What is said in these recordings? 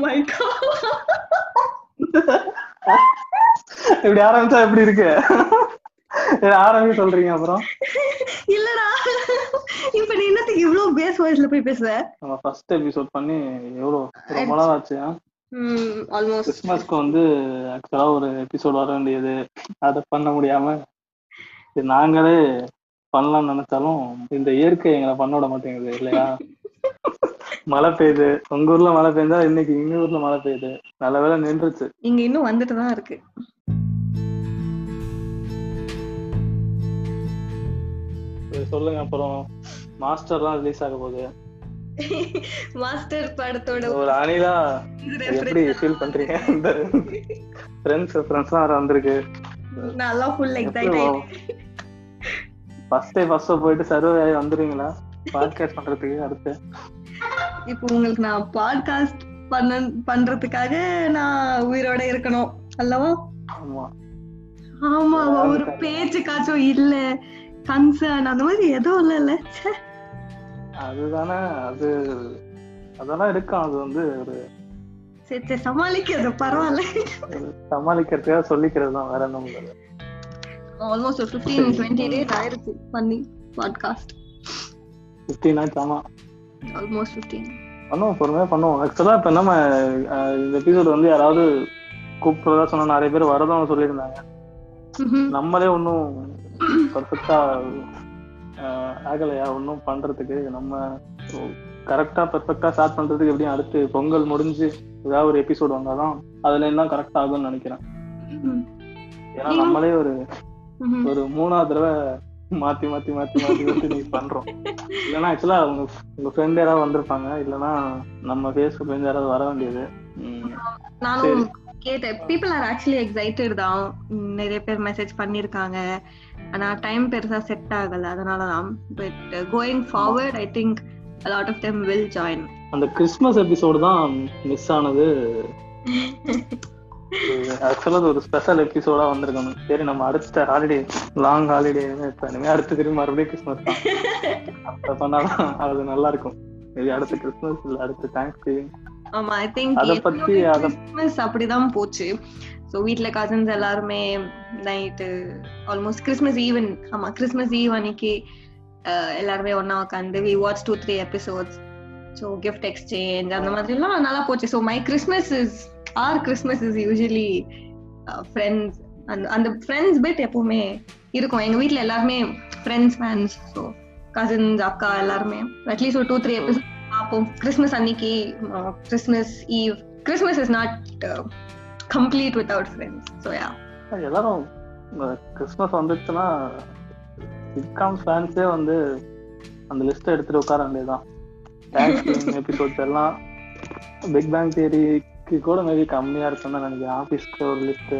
My இப்படி ஆரம்பிச்சா எப்படி இருக்கு? ஆரம்பி சொல்றீங்க அப்புறம்? இல்லடா. இப்ப நீ என்னத்துக்கு இவ்ளோ பேஸ் வாய்ஸ்ல போய் பேசுற? நம்ம ஃபர்ஸ்ட் எபிசோட் பண்ணி எவ்வளோ ரொம்ப நாள் ஆச்சு? ஆல்மோஸ்ட் கிறிஸ்மஸ்க்கு வந்து ஆக்சுவலா ஒரு எபிசோட் வர வேண்டியது. அதை பண்ண முடியாம. நாங்களே பண்ணலாம்னு நினைச்சாலும் இந்த இயற்கை எங்களை பண்ண விட மாட்டேங்குது இல்லையா? மழை பெய்யுது. உங்க ஊர்ல மழை பெய்ஞ்சா இன்னைக்கு எங்க ஊர்ல மழை பெய்யுது? நல்ல வேளை நின்றுச்சு. இங்க இன்னும் வந்துட்டு தான் இருக்கு. சொல்லுங்க. அப்புறம் மாஸ்டர்லாம் ரிலீஸ் ஆக போகுது. மாஸ்டர் படத்தோட ஒரு அணிலா எப்படி ஃபீல் பண்றீங்க? இந்த ஃப்ரெண்ட்ஸ் ஃப்ரெண்ட்ஸ்லாம் வேற வந்திருக்கு. நல்லா ஃபுல் எக்ஸைட் ஆயிட்டு ஃபர்ஸ்ட் டே ஃபர்ஸ்ட் போயிட்டு சர்வே ஆகி வந்துருவீங்களா? பாட்காஸ்ட் பண்றதுக்கு அடுத்து. இப்போ உங்களுக்கு நான் பாட்காஸ்ட் பண்ண பண்றதுக்காக நான் உயிரோட இருக்கணும் அல்லவா? ஆமா. ஆமா ஒரு பேச்சுக்காச்சும் இல்ல கன்சர்ன் அந்த மாதிரி எதுவும் இல்ல இல்ல. அதுதானே அது அதெல்லாம் இருக்கும். அது வந்து ஒரு சரி சரி சமாளிக்கிறது பரவாயில்ல. சமாளிக்கிறதுக்காக சொல்லிக்கிறது தான் வேற இல்லை ஆல்மோஸ்ட் ஒரு ஃபிஃப்டீன் டுவெண்ட்டி டேஸ் ஆயிருக்கு பண்ணி பாட்காஸ்ட் ஃபிஃப்டீன் ஆச்சு ஆமா. ஆல்மோஸ்ட் ஃபிஃப்டீன் பண்ணுவோம் பொறுமையா பண்ணுவோம். ஆக்சுவலா இப்ப நம்ம இந்த எபிசோட் வந்து யாராவது கூப்பிடுறதா சொன்னா நிறைய பேர் வரதும் சொல்லியிருந்தாங்க. நம்மளே ஒன்றும் பர்ஃபெக்டா ஆகலையா? ஒன்றும் பண்றதுக்கு நம்ம கரெக்டா பெர்ஃபெக்டா ஸ்டார்ட் பண்றதுக்கு எப்படியும் அடுத்து பொங்கல் முடிஞ்சு ஏதாவது ஒரு எபிசோட் வந்தாதான் அதுல எல்லாம் கரெக்ட் ஆகும்னு நினைக்கிறேன். ஏன்னா நம்மளே ஒரு ஒரு மூணாவது தடவை மாத்தி மாத்தி மாத்தி மாத்தி மாத்தி நீ பண்றோம். இல்லைன்னா ஆக்சுவலா உங்க உங்க ஃப்ரெண்ட் யாராவது வந்திருப்பாங்க. இல்லைன்னா நம்ம ஃபேஸ்புக்ல இருந்து யாராவது வர வேண்டியது. நானும் கேட்டேன். பீப்புள் ஆர் ஆக்சுவலி எக்ஸைட்டட் தான். நிறைய பேர் மெசேஜ் பண்ணிருக்காங்க. ஆனா டைம் பெருசா செட் ஆகல. அதனால தான் but going forward I think lot of them will join அந்த கிறிஸ்மஸ் எபிசோடு தான் மிஸ் ஆனது. ஆக்சுவலா அது ஒரு ஸ்பெஷல் எபிசோடா வந்திருக்கணும். சரி நம்ம அடுத்த ஹாலிடே லாங் ஹாலிடே இப்ப இனிமே அடுத்து திரும்பி மறுபடியும் கிறிஸ்மஸ் தான். அப்ப பண்ணாதான் அது நல்லா இருக்கும். மேபி அடுத்த கிறிஸ்மஸ் இல்ல அடுத்த தேங்க்ஸ் கிவிங் ஆமா ஐ திங்க் அத பத்தி கிறிஸ்மஸ் அப்படிதான் போச்சு. ஸோ வீட்ல கசின்ஸ் எல்லாருமே நைட்டு ஆல்மோஸ்ட் கிறிஸ்மஸ் ஈவன் ஆமா கிறிஸ்மஸ் ஈவ் அன்னைக்கு எல்லாருமே ஒண்ணா உட்காந்து we watch two three episodes so gift exchange அந்த மாதிரி எல்லாம் நல்லா போச்சு. So my Christmas is or Christmas is usually Friends அந்த அந்த ஃப்ரெண்ட்ஸ் பிட் எப்பவுமே இருக்கும். எங்க வீட்ல எல்லாருமே ஃப்ரெண்ட்ஸ் ஃபேன்ஸ் ஸோ கசின்ஸ் அக்கா எல்லாருமே. அட்லீஸ்ட் ஒரு டூ த்ரீ எபிசோட் பார்ப்போம். கிறிஸ்மஸ் அன்னைக்கு Christmas eve Christmas is not complete without Friends so yeah எல்லாரும் கிறிஸ்மஸ் வந்துச்சுன்னா சிட்காம் ஃபேன்ஸே வந்து அந்த லிஸ்ட் எடுத்துட்டு உட்கார வேண்டியதுதான். தேங்க்ஸ் எபிசோட்ஸ் எல்லாம். பிக் பேங் தியரிக்கு கூட மேபி கம்மியா இருக்கும்னு தான் நினைக்கிறேன். ஆபீஸ்க்கு ஒரு லிஸ்ட்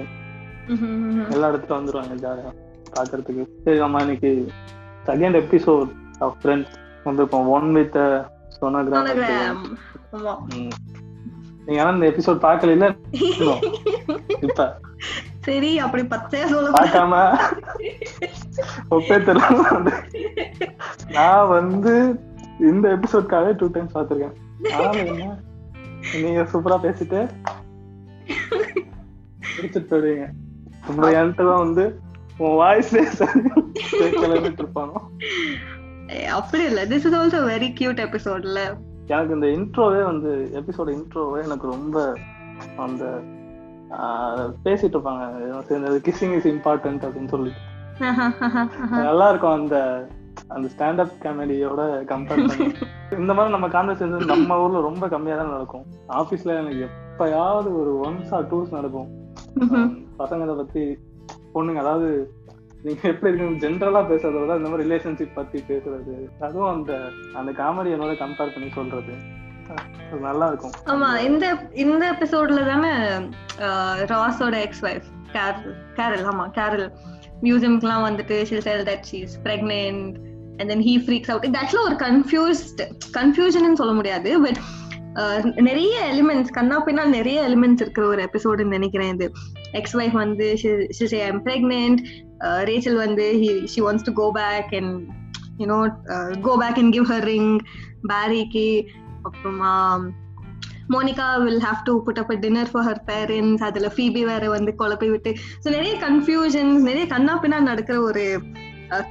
எல்லா இடத்துல வந்துருவாங்க ஜாலியா பாக்குறதுக்கு சரி நம்ம இன்னைக்கு செகண்ட் எபிசோட் ஆஃப் ஃப்ரெண்ட்ஸ் வந்திருக்கோம். ஒன் வித் சோனோகிராம் நீங்க ஆனா இந்த எபிசோட் பார்க்கல இல்ல? இப்ப. சரி அப்படி பச்சையா சொல்ல பார்க்காம ஒப்பே நான் வந்து இந்த எபிசோட்காக டூ டைம்ஸ் பார்த்திருக்கேன். ஆனாலும் என்ன? நீங்க சூப்பரா பேசிட்டு பிடிச்சிட்டு போயிடுவீங்க. அப்புறம் என்கிட்ட தான் வந்து உன் வாய்ஸ்லேயே கேட்கலன்னு இருப்பானோ? ஏய், அப்படி இல்ல. This is also very cute எபிசோட்ல எனக்கு இந்த இன்ட்ரோவே வந்து எபிசோட இன்ட்ரோவே எனக்கு ரொம்ப அந்த பேசிட்டு இருப்பாங்க. கிசிங் இஸ் இம்பார்ட்டன்ட் அப்படின்னு சொல்லி நல்லா இருக்கும் அந்த அந்த ஸ்டாண்டப் காமெடியோட கம்பேர் பண்ணி. இந்த மாதிரி நம்ம கான்வர்சேஷன் நம்ம ஊர்ல ரொம்ப கம்மியா தான் நடக்கும். ஆபீஸ்ல எனக்கு எப்பயாவது ஒரு ஒன்ஸ் ஆர் டூஸ் நடக்கும். பசங்களை பத்தி பொண்ணுங்க அதாவது நீங்க எப்படி இருக்கு ஜென்ரலா பேசுறத விட இந்த மாதிரி ரிலேஷன்ஷிப் பத்தி பேசுறது அதுவும் அந்த அந்த காமெடி என்னோட கம்பேர் பண்ணி சொல்றது. நல்லா இருக்கும். ஆமா இந்த இந்த எபிசோட்ல தானே ராஸோட எக்ஸ் வைஃப் கேரல் கேரல் ஆமா கேரல் மியூசியம்க்குலாம் வந்துட்டு she'll tell that she is pregnant and then he freaks out இது ஒரு கன்ஃபியூஸ்ட் கன்ஃபியூஷன் சொல்ல முடியாது பட் uh, நிறைய எலிமெண்ட்ஸ் கண்ணா பின்னா நிறைய எலிமெண்ட்ஸ் இருக்கிற ஒரு எபிசோடுன்னு நினைக்கிறேன் இது. எக்ஸ் ஒய்ஃப் வந்து ஐம் பிரெக்னென்ட் ரேச்சல் வந்து she wants to go back and you know go back and give her ring பேரிக்கு அப்புறமா Monica will have to put up dinner for her parents அதுல ஃபீபி வேற வந்து குழப்பி விட்டு. ஸோ நிறைய confusions நிறைய கண்ணா பின்னா நடக்கிற ஒரு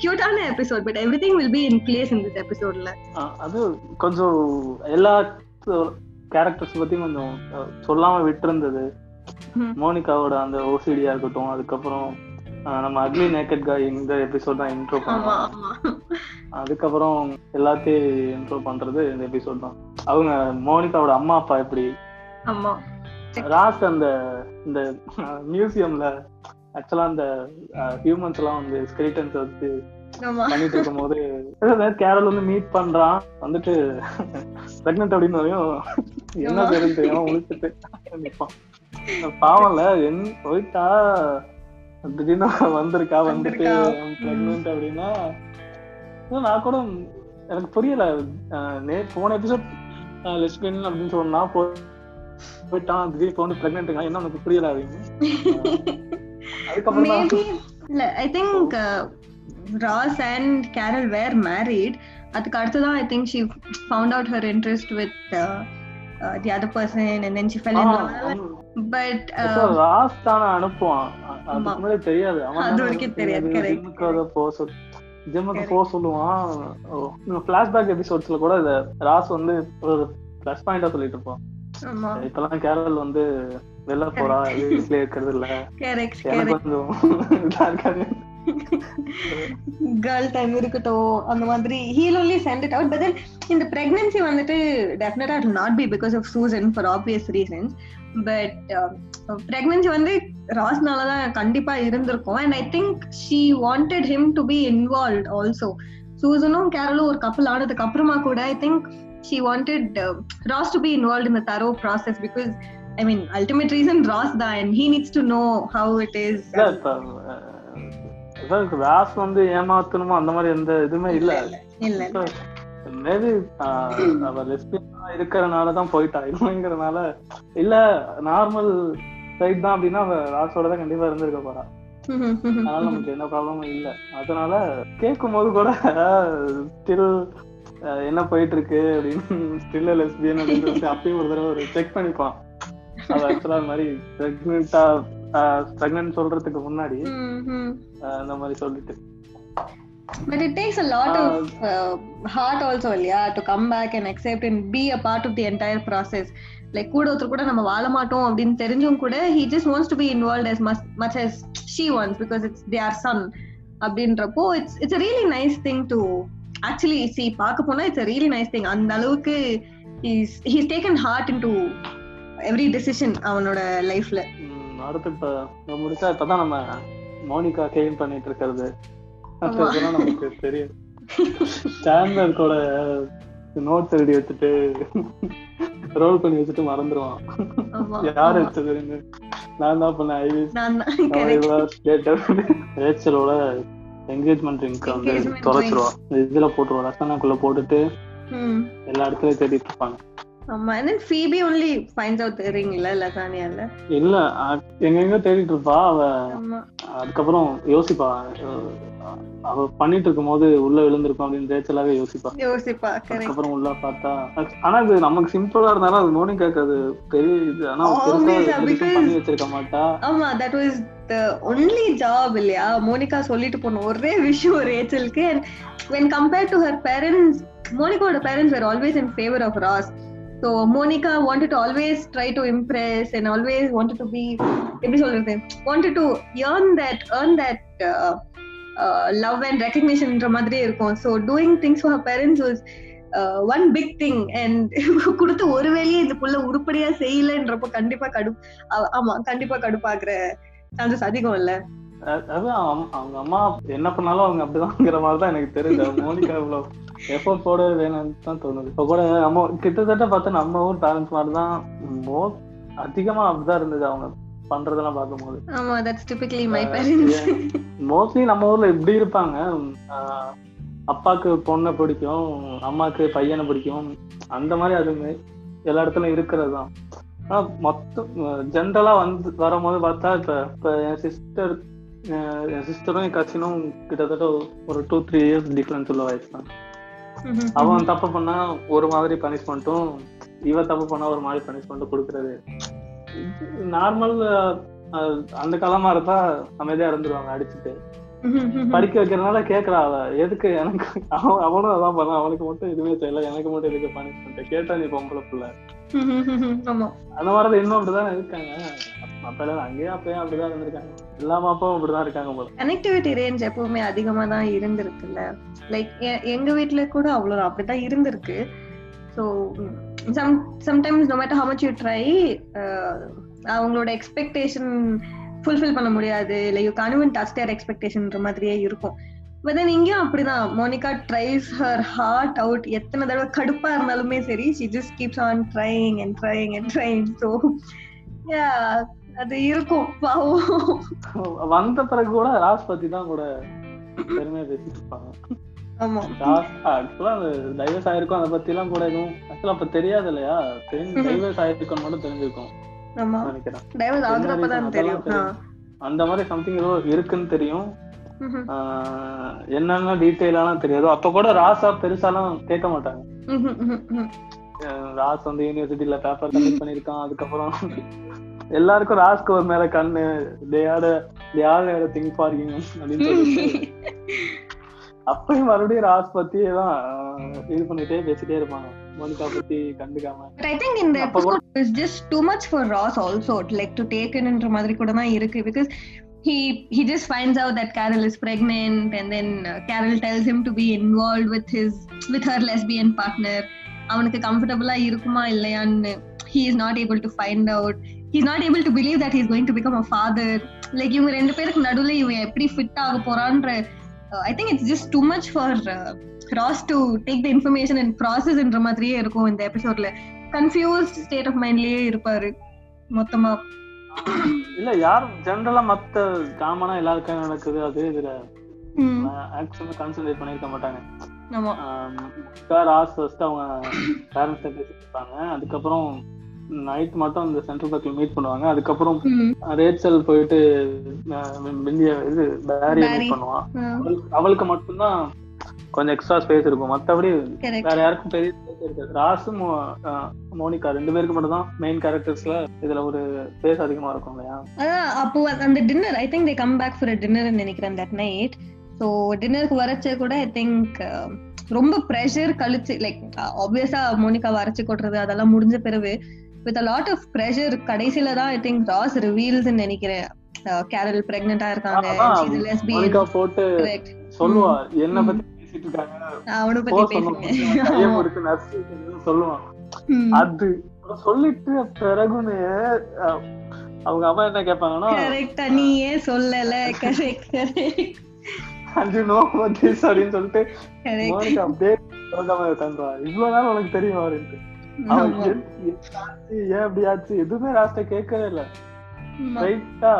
கியூட்டான episode but everything will be in place in this எபிசோட்ல அது கொஞ்சம் எல்லா கேரக்டர்ஸ் பத்தியும் கொஞ்சம் சொல்லாம விட்டுருந்தது. மோனிகாவோட அந்த ஓசிடியா இருக்கட்டும் அதுக்கப்புறம் நம்ம அக்லி நேக்கட் காய் இந்த எபிசோட் தான் இன்ட்ரோ பண்ணுவோம் அதுக்கப்புறம் எல்லாத்தையும் இன்ட்ரோ பண்றது இந்த எபிசோட் தான். அவங்க மோனிகாவோட அம்மா அப்பா எப்படி? ராஸ் அந்த இந்த மியூசியம்ல ஆக்சுவலா அந்த ஹியூமன்ஸ் எல்லாம் வந்து ஸ்கெலிட்டன்ஸ் வச்சு பண்ணிட்டு இருக்கும் போது கேரள் வந்து மீட் பண்றான். வந்துட்டு பிரெக்னென்ட் அப்படின்னு வரையும் என்ன நிற்பான் பாவம்ல என் போயிட்டா திடீர்னு வந்திருக்கா வந்துட்டு பிரெக்னென்ட் அப்படின்னா நான் கூட எனக்கு புரியல. நே போன எபிசோட் லெஸ்பியன் அப்படின்னு சொன்னா போயிட்டான் இப்போ வந்து பிரெக்னென்ட் என்ன உனக்கு புரியல இல்ல I think Ross and Carol were married அதுக்கு அடுத்ததான் I think she found out her interest with the other person and then she fell in love but Ross தான அனுப்புவான். முன்னாடி தெரியாது. அது வரைக்கும் தெரியாது கரெக்ட் ஜிம்முக்கு போக சொல்லுவான். பிளாஷ்பேக் எபிசோட்ஸ்ல கூட இத ராஸ் வந்து ஒரு பிளஸ் பாயிண்டா சொல்லிட்டு இருப்பான். இப்பெல்லாம் கேரள் வந்து வெளில போறா வீட்ல இருக்கிறது இல்ல. எனக்கு கொஞ்சம் இதா இருக்காது. கேர்ள் டைம் இருக்கட்டும் அந்த மாதிரி he'll only sent it out but then இந்த பிரெக்னன்சி வந்துட்டு டெஃபினட்டா not be because of Susan for obvious reasons but pregnancy வந்து ராஸ்னால தான் கண்டிப்பா இருந்திருக்கும். And I think she wanted him to be involve also சூசனும் கேரளும் ஒரு கப்பல் ஆனதுக்கு அப்புறமா கூட I think she wanted Ross to be involve in the thorough process because I mean ultimate reason Ross தான் and he needs to know how it is Ross வந்து ஏமாத்தணுமோ அந்த மாதிரி எந்த இதுவுமே இல்ல. இல்ல மேபி அவ லெஸ்பியனா இருக்கிறனாலதான் போயிட்டா. இல்லைங்கிறனால இல்ல நார்மல் சைட் தான் அப்படின்னா ராஸோட தான் கண்டிப்பா இருந்திருக்க போறா. அதனால நமக்கு எந்த ப்ராப்ளமும் இல்ல. அதனால கேட்கும் போது கூட ஸ்டில் என்ன போயிட்டு இருக்கு அப்படின்னு ஸ்டில் லெஸ்பியன் அப்படின்னு அப்பயும் ஒரு தடவை ஒரு செக் பண்ணிப்பான். அது ஆக்சுவலா மாதிரி பிரெக்னெண்டா பிரெக்னன்ட் சொல்றதுக்கு முன்னாடி அந்த மாதிரி சொல்லிட்டு. But it takes a lot uh, of uh, heart also, yeah, to come back and accept and be a part of the entire process. Like கூட ஒருத்தர் கூட நம்ம வாழ மாட்டோம் அப்படின்னு தெரிஞ்சும் கூட he just wants to be involve as much as she wants because it's their son அப்படின்றப்போ it's it's really nice thing to actually see பார்க்க போனா இட்ஸ் ரியலி நைஸ் திங் அந்த அளவுக்கு he's he's taken heart into every decision அவனோட லைஃப்ல அடுத்து இப்ப முடிச்சா இப்பதான் நம்ம மோனிகா கிளீன் பண்ணிட்டு இருக்கிறது. நமக்கு தெரியும். ஸ்டாண்டர்ட் கூட நோட்ஸ் எழுதி வச்சுட்டு ரோல் பண்ணி வச்சுட்டு மறந்துருவான். யார் எடுத்ததுன்னு நான் தான் பண்ணேன் ரேச்சலோட என்கேஜ்மெண்ட் ரிங்க் வந்து தொலைச்சிருவான். இதுல போட்டுருவான். ரசனாக்குள்ள போட்டுட்டு எல்லா இடத்துலயும் தேடிட்டு இருப்பாங்க. ஆமா. And then Phoebe only finds out the ring இல்ல லசானியால இல்ல எங்க எங்க தேடிட்டு இருப்பா. அவ அதுக்கப்புறம் யோசிப்பா. அவ பண்ணிட்டு இருக்கும் போது உள்ள விழுந்திருக்கும் அப்படின்னு ரேச்சலாவே யோசிப்பா. யோசிப்பா அதுக்கப்புறம் உள்ள பார்த்தா ஆனா இது நமக்கு சிம்பிளா இருந்தாலும் அது மோனிகாக்கு அது பெரிய இது. ஆனா பண்ணி வச்சிருக்க மாட்டா. ஆமா that was the only job இல்லையா? மோனிகா சொல்லிட்டு போன ஒரே விஷயம் ரேச்சலுக்கு and when compared to her parents மோனிகாவோட parents were always in favour of Ross So Monica wanted to always try to impress and always wanted to be எப்படி சொல்றது wanted to earn that earn that uh, uh, love and recognitionன்ற மாதிரி இருக்கும் so doing things for her parents was uh, one big thing and கொடுத்த ஒரு வேலையை இந்த புள்ள உருப்படியா செய்யலன்றப்ப கண்டிப்பா கடு ஆமா கண்டிப்பா கடுப்பாக்குற சான்சஸ் அதிகம் இல்ல அதான் அவங்க அம்மா என்ன பண்ணாலும் அவங்க அப்படிதான்ங்கிற மாதிரி தான் எனக்கு தெரியுது மோனிகா இவ்வளவு எஃபோர்ட் போட வேணும்னு தான் தோணுது. இப்போ கூட நம்ம கிட்டத்தட்ட பார்த்தா நம்ம ஊர் பேரண்ட்ஸ் மாதிரி தான் மோ அதிகமா அப்படிதான் இருந்தது அவங்க பண்றதெல்லாம் பார்க்கும்போது. ஆமா that's typically my parents mostly நம்ம ஊர்ல இப்படி இருப்பாங்க. அப்பாக்கு பொண்ணை பிடிக்கும் அம்மாக்கு பையனை பிடிக்கும் அந்த மாதிரி அது எல்லா இடத்துலயும் இருக்கிறது தான். ஆனா மொத்தம் ஜென்ரலா வந்து வரும்போது பார்த்தா இப்ப இப்ப என் சிஸ்டர் என் சிஸ்டரும் என் கசினும் கிட்டத்தட்ட ஒரு டூ த்ரீ இயர்ஸ் டிஃபரன்ஸ் உள்ள வயசு தான். அவன் தப்பு பண்ணா ஒரு மாதிரி பனிஷ்மெண்ட்டும் இவ தப்பு பண்ணா ஒரு மாதிரி பனிஷ்மெண்ட் கொடுக்கறது. நார்மல் அந்த காலமா இருந்தா அமைதியா இருந்துருவாங்க அடிச்சுட்டு. படிக்க வைக்கிறதுனால கேக்குறா அவ. எதுக்கு எனக்கு? அவன் அவனும் அதான் பண்ணான் அவனுக்கு மட்டும் எதுவுமே தெரியல. எனக்கு மட்டும் எதுக்கு பனிஷ்மெண்ட் கேட்டா நீ பொம்பளை பிள்ளை. அந்த மாதிரி இன்னும் அப்படிதான் இருக்காங்க. அப்ப அங்கேயும் அப்பயும் அப்படிதான் இருந்திருக்காங்க. எல்லா மாப்பாவும் அப்படிதான் இருக்காங்க போல. கனெக்டிவிட்டி ரேஞ்ச் எப்பவுமே அதிகமா தான் இருந்திருக்குல்ல. லைக் எங்க வீட்ல கூட அவ்வளவு அப்படிதான் இருந்திருக்கு. So some sometimes no matter how much you try அவங்களோட எக்ஸ்பெக்டேஷன் ஃபுல்ஃபில் பண்ண முடியாது. இல்லை யூ கான் டச் தேர் எக்ஸ்பெக்டேஷன்ற மாதிரியே இருக்கும். பட் தென் இங்கேயும் அப்படிதான். Monica tries her heart out எத்தனை தடவை கடுப்பா இருந்தாலுமே சரி she just keeps on trying and trying and trying so அது இருக்கும். வந்த பிறகு கூட ராஸ் பத்தி தான் கூட பெருமையா பேசிட்டு இருப்பாங்க. டைவர்ஸ் ஆயிருக்கும் அதை பத்தி எல்லாம் கூட எதுவும் ஆக்சுவலா அப்ப தெரியாது இல்லையா? தெரிஞ்சு டைவர்ஸ் ஆயிருக்கும் மட்டும் தெரிஞ்சிருக்கும். நினைக்கிறேன். அந்த மாதிரி சம்திங் ஏதோ இருக்குன்னு தெரியும். என்னென்ன டீட்டெயிலாலாம் தெரியாது. அப்ப கூட ராசா பெருசாலாம் கேட்க மாட்டாங்க. ராஸ் வந்து யூனிவர்சிட்டியில பேப்பர் கலெக்ட் பண்ணிருக்கான் அதுக்கப்புறம் எல்லாருக்கும் ராஸ்க்கு ஒரு மேல கண்ணு. They are they are think you அப்படின்னு சொல்லிட்டு. அப்பயும் மறுபடியும் ராஸ் பத்தி தான் இது பண்ணிட்டே பேசிட்டே இருப்பாங்க. மோனிகா பத்தி கண்டுக்காம But I think in the அப்ப கூட- episode is just too much for Ross also like to take in ன்ற மாதிரி கூட தான் இருக்கு because he he just finds out that Carol is pregnant and then uh, Carol tells him to be involved with his with her lesbian partner அவனுக்கு கம்ஃபர்டபுளா இருக்குமா இல்லையான்னு he is not able to find out he's not able to believe that he's going to become a father like இவங்க ரெண்டு பேருக்கு நடுவுல இவன் எப்படி ஃபிட் ஆக போறான்ற I think it's just too much for Ross to take the information and ப்ராசஸ்ன்ற மாதிரியே இருக்கும் இந்த எபிசோட்ல கன்ஃபியூஸ்ட் ஸ்டேட் ஆஃப் மைண்ட்லயே இருப்பாரு மொத்தமா. இல்ல யாரும் ஜென்ரலா மத்த காமனா எல்லாருக்கும் நடக்குது அது இதுல ஆக்சுவலா கான்சென்ட்ரேட் பண்ணிருக்க மாட்டாங்க. ஆமா. ராஸ் ஃபர்ஸ்ட் அவங்க பேரண்ட்ஸ் பேசிட்டு இருப்பாங்க. அதுக்கப்புறம் நைட் மட்டும் இந்த சென்ட்ரல் பார்க்ல மீட் பண்ணுவாங்க. அதுக்கப்புறம் ரேச்சல் போயிட்டு பில்லிய இது பேரிய. மீட் பண்ணுவான். அவளுக்கு- மட்டும்தான் கொஞ்சம் எக்ஸ்ட்ரா ஸ்பேஸ் இருக்கும். மத்தபடி. வேற யாருக்கும் பெரிய ஸ்பேஸ் இருக்காது. ராசும் மோனிகா ரெண்டு பேருக்கு மட்டும் தான் மெயின் கேரக்டர்ஸ்ல இதுல ஒரு ஸ்பேஸ் அதிகமா இருக்கும் இல்லையா? அப்போ அந்த dinner I think they come back for dinner நினைக்கிறேன் தட் நைட் ஸோ டின்னருக்கு வரச்ச கூட ஐ திங்க் ரொம்ப ப்ரெஷர் கழிச்சு லைக் ஆப்வியஸா மோனிகா வரைச்சு கொட்டுறது அதெல்லாம் முடிஞ்ச பிறகு with a lot of pressure கடைசியில தான் ஐ திங்க் ராஸ் ரிவீல்ஸ் நினைக்கிறேன். கேரல் பிரெக்னெண்டா இருக்காங்க. போட்டு. சொல்லுவா என்ன பத்தி பேசிட்டு இருக்காங்க. அவனை பத்தி. பேசுங்க. சொல்லுவான். அது சொல்லிட்டு பிறகுன்னு அவங்க அம்மா என்ன கேட்பாங்கன்னா கரெக்டா நீ ஏன் சொல்லல? கரெக்ட் கரெக்ட் அஞ்சு நோ அப்படின்னு சொல்லிட்டு அப்படியே இவ்வளவு நாள் உனக்கு தெரியும் அப்படின்ட்டு ஏன் அப்படி ஆச்சு? எதுவுமே லாஸ்டா கேட்கவே இல்ல. ரைட்டா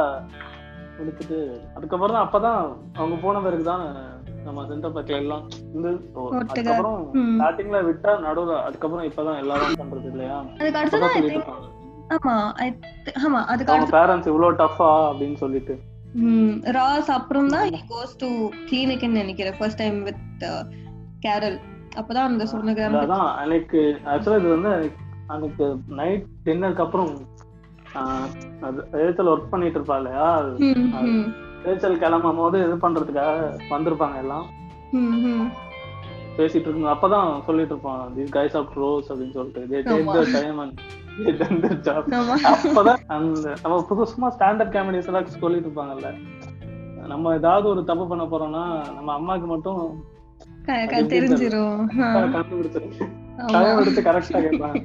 கொடுத்துட்டு அதுக்கப்புறம் தான் அப்பதான் அவங்க போன பிறகுதான் நம்ம சென்டர் பார்க்ல எல்லாம் ஒட்டுக்க. அதுக்கப்புறம். ஸ்டார்டிங்ல விட்டா நடுவுல அதுக்கப்புறம் இப்பதான் எல்லாரும் பண்றது இல்லையா? ஆமா ஆமா அதுக்கு பேரண்ட்ஸ் இவ்வளவு டஃபா அப்படின்னு சொல்லிட்டு. ராஸ் அப்புறம் தான் to clinic ன்னு நினைக்கிறேன் ஃபர்ஸ்ட் டைம் வித் கேரல் அப்பதான் அந்த சொன்னகிராம் அதான் அன்னைக்கு ஆக்சுவலா இது வந்து அன்னைக்கு நைட் டின்னருக்கு அப்புறம் ரேச்சல் ஒர்க் பண்ணிட்டு இருப்பா இல்லையா? ரேச்சல் கிளம்பும் போது இது பண்றதுக்காக வந்திருப்பாங்க எல்லாம். பேசிட்டு இருக்கும் அப்பதான் சொல்லிட்டு இருப்பான் these guys are pros அப்படின்னு சொல்லிட்டு. Job. ஆமா. அப்பதான் அந்த நம்ம புதுசுமா ஸ்டாண்டர்ட் காமெடிஸ் எல்லாம் சொல்லிட்டு இருப்பாங்கல்ல. நம்ம ஏதாவது ஒரு தப்பு பண்ண போறோம்னா நம்ம அம்மாக்கு மட்டும் தெரிஞ்சிரும். கரெக்டா கேட்பாங்க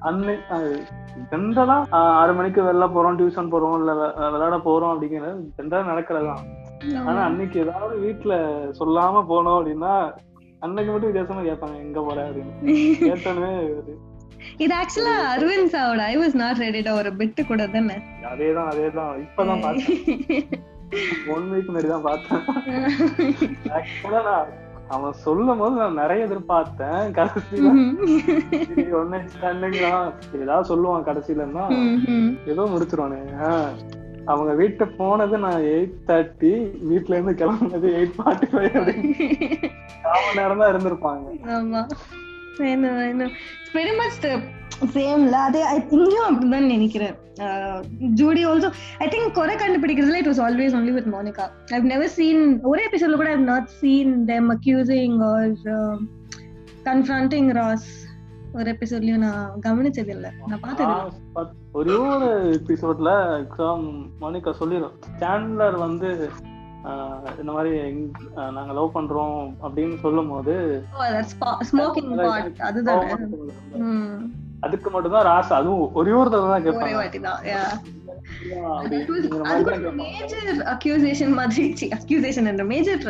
அன்னைக்கு ஜென்ரலா ஆறு மணிக்கு வெளில போறோம் டியூஷன் போறோம் இல்ல விளையாட போறோம் அப்படிங்கிறது ஜென்ரலா நடக்கிறதுதான். ஆனா. அன்னைக்கு ஏதாவது வீட்டுல சொல்லாம போனோம் அப்படின்னா அன்னைக்கு மட்டும் வித்தியாசமா கேட்பாங்க எங்க போற? அப்படின்னு. கேட்டோன்னே ஒரு இது ஆக்சுவலா அரவிந்த் சாவோட ஐ வாஸ் நாட் ரெடிடா ஒரு பிட்டு கூட தானே? அதேதான் அதேதான். இப்பதான் பார்த்தேன். ஒன் வீக் முன்னாடி தான் பார்த்தேன் ஆக்சுவலா நான் அவன் சொல்லும் போது நான் நிறைய எதிர்பார்த்தேன். கடைசியில ஒன்னு ஸ்டாண்டிங்லாம் ஏதாவது சொல்லுவான் கடைசியிலன்னா. ஏதோ முடிச்சிருவானே. அவங்க வீட்டு போனது நான் எயிட் தேர்ட்டி வீட்ல இருந்து கிளம்புனது எயிட் ஃபார்ட்டி ஃபைவ் அப்படின்னு நேரம் தான் இருந்திருப்பாங்க. Much the சேம்ல அதே இங்கேயும் அப்படிதான் நினைக்கிறேன் ஜூடி ஆல்சோ ஐ திங்க் குறை கண்டுபிடிக்கிறதுல it was always only with Monica I've never seen ஒரே எபிசோட்ல கூட I've not seen them accusing or confronting Ross ஒரு எபிசோட்லயும் நான் கவனிச்சது இல்ல நான் பார்த்தது ஒரே ஒரு எபிசோட்ல மோனிகா சொல்லிடும் சாண்ட்லர் வந்து இந்த மாதிரி நாங்க லவ் பண்றோம் அப்படின்னு சொல்லும் போது ஸ்மோக்கிங் பார்ட் அதுதான்? அதுக்கு மட்டும் தான் ராஸ் அதுவும் ஒரே ஒரு தடவை தான் தான் மேஜர் அக்யூசேஷன் மாதிரி அக்யூசேஷன் என்ற மேஜர்